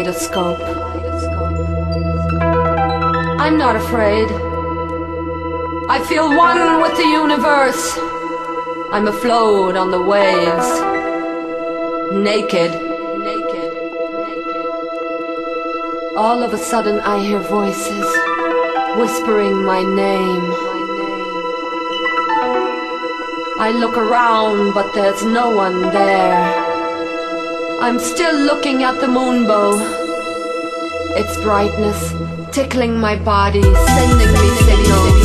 Kaleidoscope. I'm not afraid. I feel one with the universe. I'm afloat on the waves. Naked. Naked. All of a sudden I hear voices whispering my name. I look around, but there's no one there. I'm still looking at the moonbow. Its brightness tickling my body, sending me signals.